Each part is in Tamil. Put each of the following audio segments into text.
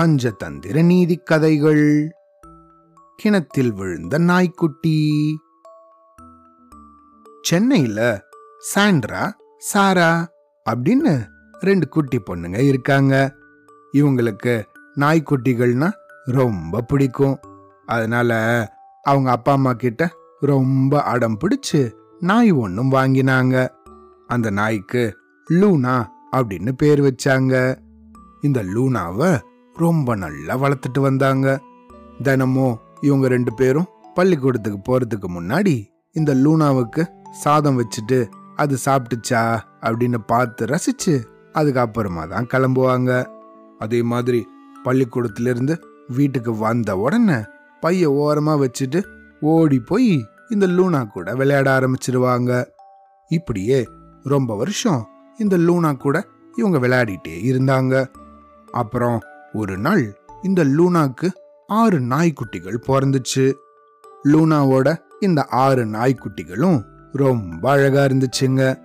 பஞ்சதந்திர நீதி கதைகள். கிணத்தில் விழுந்த நாய்க்குட்டி. சென்னையில சாண்ட்ரா சாரா அப்படின்னு ரெண்டு குட்டி பொண்ணுங்க இருக்காங்க. இவங்களுக்கு நாய்க்குட்டிகள்னா ரொம்ப பிடிக்கும். அதனால அவங்க அப்பா அம்மா கிட்ட ரொம்ப அடம் பிடிச்சு நாய் ஒன்றும் வாங்கினாங்க. அந்த நாய்க்கு லூனா அப்படின்னு பேர் வச்சாங்க. இந்த லூனாவை ரொம்ப நல்லா வளர்த்துட்டு வந்தாங்க. தினமும் இவங்க ரெண்டு பேரும் பள்ளிக்கூடத்துக்கு போறதுக்கு முன்னாடி இந்த லூனாவுக்கு சாதம் வச்சுட்டு அது சாப்பிட்டுச்சா? அப்படின்னு பார்த்து ரசிச்சு அதுக்கப்புறமா தான் கிளம்புவாங்க. அதே மாதிரி பள்ளிக்கூடத்திலிருந்து வீட்டுக்கு வந்த உடனே பைய ஓரமா வச்சுட்டு ஓடி போய் இந்த லூனா கூட விளையாட ஆரம்பிச்சிருவாங்க. இப்படியே ரொம்ப வருஷம் இந்த லூனா கூட இவங்க விளையாடிட்டே இருந்தாங்க. அப்புறம் ஒரு நாள் இந்த லூனாக்கு ஆறு நாய்க்குட்டிகள் பிறந்துச்சு. லூனாவோட இந்த ஆறு நாய்க்குட்டிகளும் ரொம்ப அழகா இருந்துச்சுங்க.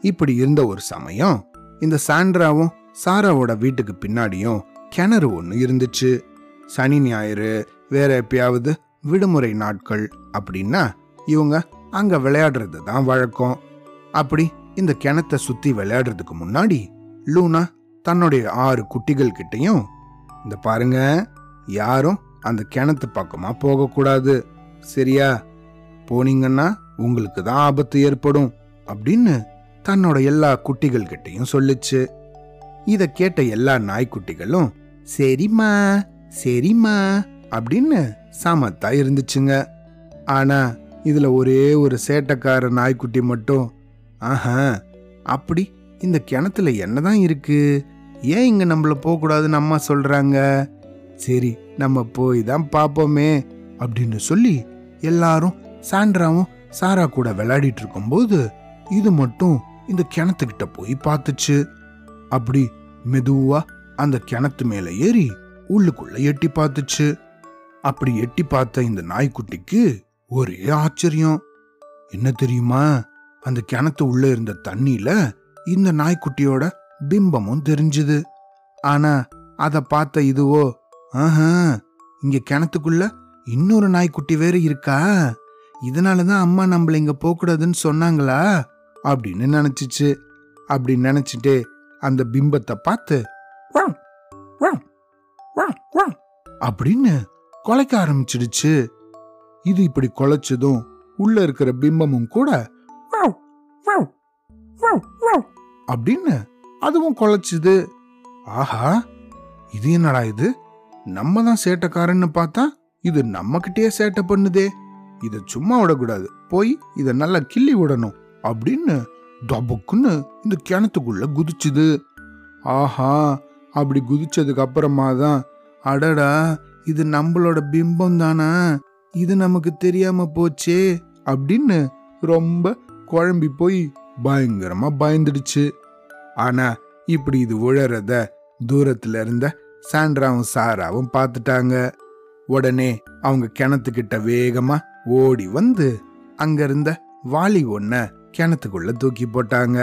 இப்படி இருந்த ஒரு சமயம் இந்த சாண்ட்ராவும் சாராவோட வீட்டுக்கு பின்னாடியும் கிணறு ஒன்று இருந்துச்சு. சனி ஞாயிறு வேற எப்பயாவது விடுமுறை நாட்கள் அப்படின்னா இவங்க அங்க விளையாடுறது தான் வழக்கம். அப்படி இந்த கிணத்தை சுத்தி விளையாடுறதுக்கு முன்னாடி லூனா தன்னுடைய ஆறு குட்டிகள் கிட்டையும் இந்த பாருங்க யாரும் அந்த கிணத்து பக்கமா போகக்கூடாது. சரியா? போனீங்கன்னா உங்களுக்கு தான் ஆபத்து ஏற்படும் அப்படின்னு தன்னோட எல்லா குட்டிகள் கிட்டையும் சொல்லுச்சு. இத கேட்ட எல்லா நாய்க்குட்டிகளும் சரிம்மா சரிம்மா அப்படின்னு சமத்தா இருந்துச்சுங்க. ஆனா இதுல ஒரே ஒரு சேட்டக்கார நாய்க்குட்டி மட்டும் ஆஹா அப்படி இந்த கிணத்துல என்னதான் இருக்கு? ஏன் இங்க நம்மள போகக்கூடாதுன்னு அம்மா சொல்றாங்க? சரி நம்ம போய் தான் பார்ப்போமே அப்படின்னு சொல்லி எல்லாரும் சாண்ட்ராவும் சாரா கூட விளையாடிட்டு இருக்கும்போது இது மட்டும் இந்த கிணத்துக்கிட்ட போய் பார்த்துச்சு. அப்படி மெதுவா அந்த கிணத்து மேல ஏறி உள்ளுக்குள்ள எட்டி பார்த்துச்சு. அப்படி எட்டி பார்த்த இந்த நாய்க்குட்டிக்கு ஒரே ஆச்சரியம். என்ன தெரியுமா? அந்த கிணத்து உள்ள இருந்த தண்ணியில இந்த நாய்க்குட்டியோட பிம்பமும் தெரிஞ்சுது. ஆனா அத பார்த்த இதுவோ ஆஹா இங்க கிணத்துக்குள்ள இன்னொரு நாய்க்குட்டி வேற இருக்கா? இதனாலதான் அம்மா நம்மள இங்க போகக்கூடாதுன்னு சொன்னாங்களா? அப்படின்னு நினைச்சிச்சு. அப்படி நினைச்சிட்டே அந்த பிம்பத்தை பார்த்து அப்படின்னு குலைக்க ஆரம்பிச்சிடுச்சு. இது இப்படி குலைச்சதும் உள்ள இருக்கிற பிம்பமும் கூட அப்படின்னு அதுவும் குலைச்சுது ஆஹா இது என்னடா இது? நம்ம தான் சேட்டைக்காரன்னு பார்த்தா இது நம்ம சேட்டை பண்ணுதே. இதை சும்மா விடக்கூடாது. போய் இதை நல்லா கிள்ளி விடணும் அப்படின்னு தபுக்குன்னு இந்த கிணத்துக்குள்ள குதிச்சுது. ஆஹா அப்படி குதிச்சதுக்கு அப்புறமா தான் அடடா இது நம்மளோட பிம்பம் தானா? இது நமக்கு தெரியாம போச்சே அப்படின்னு ரொம்ப குழம்பி போய் பயங்கரமா பயந்துடுச்சு. ஆனா இப்படி இது உழறத தூரத்துல இருந்த சாண்ட்ராவும் சாராவும் பார்த்துட்டாங்க உடனே அவங்க கிணத்துக்கிட்ட வேகமா ஓடி வந்து அங்க இருந்த வாளி ஒன்ன கிணத்துக்குள்ள தூக்கி போட்டாங்க.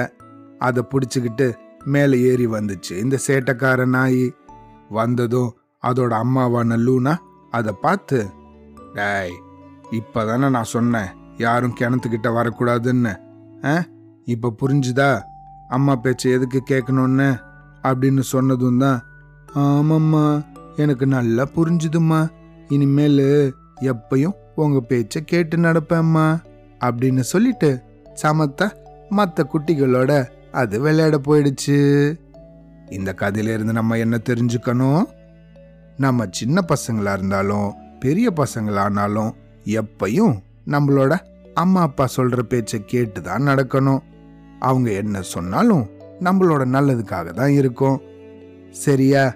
அதை பிடிச்சுக்கிட்டு மேலே ஏறி வந்துச்சு இந்த சேட்டக்கார நாய். வந்ததும் அதோட அம்மாவான லூனா அதை பார்த்து டேய் இப்பதானே நான் சொன்னேன். யாரும் கிணத்துக்கிட்ட வரக்கூடாதுன்னு. ஆ? இப்ப புரிஞ்சுதா? அம்மா பேச்சை எதுக்கு கேட்கணும்னு அப்படின்னு சொன்னதும் தான் ஆமாம்மா எனக்கு நல்லா புரிஞ்சுதும்மா. இனிமேல் எப்பையும் உங்க பேச்ச கேட்டு நடப்பேம்மா அப்படின்னு சொல்லிட்டு சமத்தா மற்ற குட்டிகளோட அது விளையாட போயிடுச்சு. இந்த கதையிலேருந்து நம்ம என்ன தெரிஞ்சுக்கணும்? நம்ம சின்ன பசங்களா இருந்தாலும் பெரிய பசங்களானாலும் எப்பயும் நம்மளோட அம்மா அப்பா சொல்ற பேச்சை கேட்டு தான் நடக்கணும். அவங்க என்ன சொன்னாலும் நம்மளோட நல்லதுக்காக தான் இருக்கும். சரியா?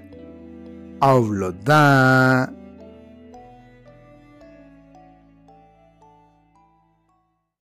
அவ்வளோதான்.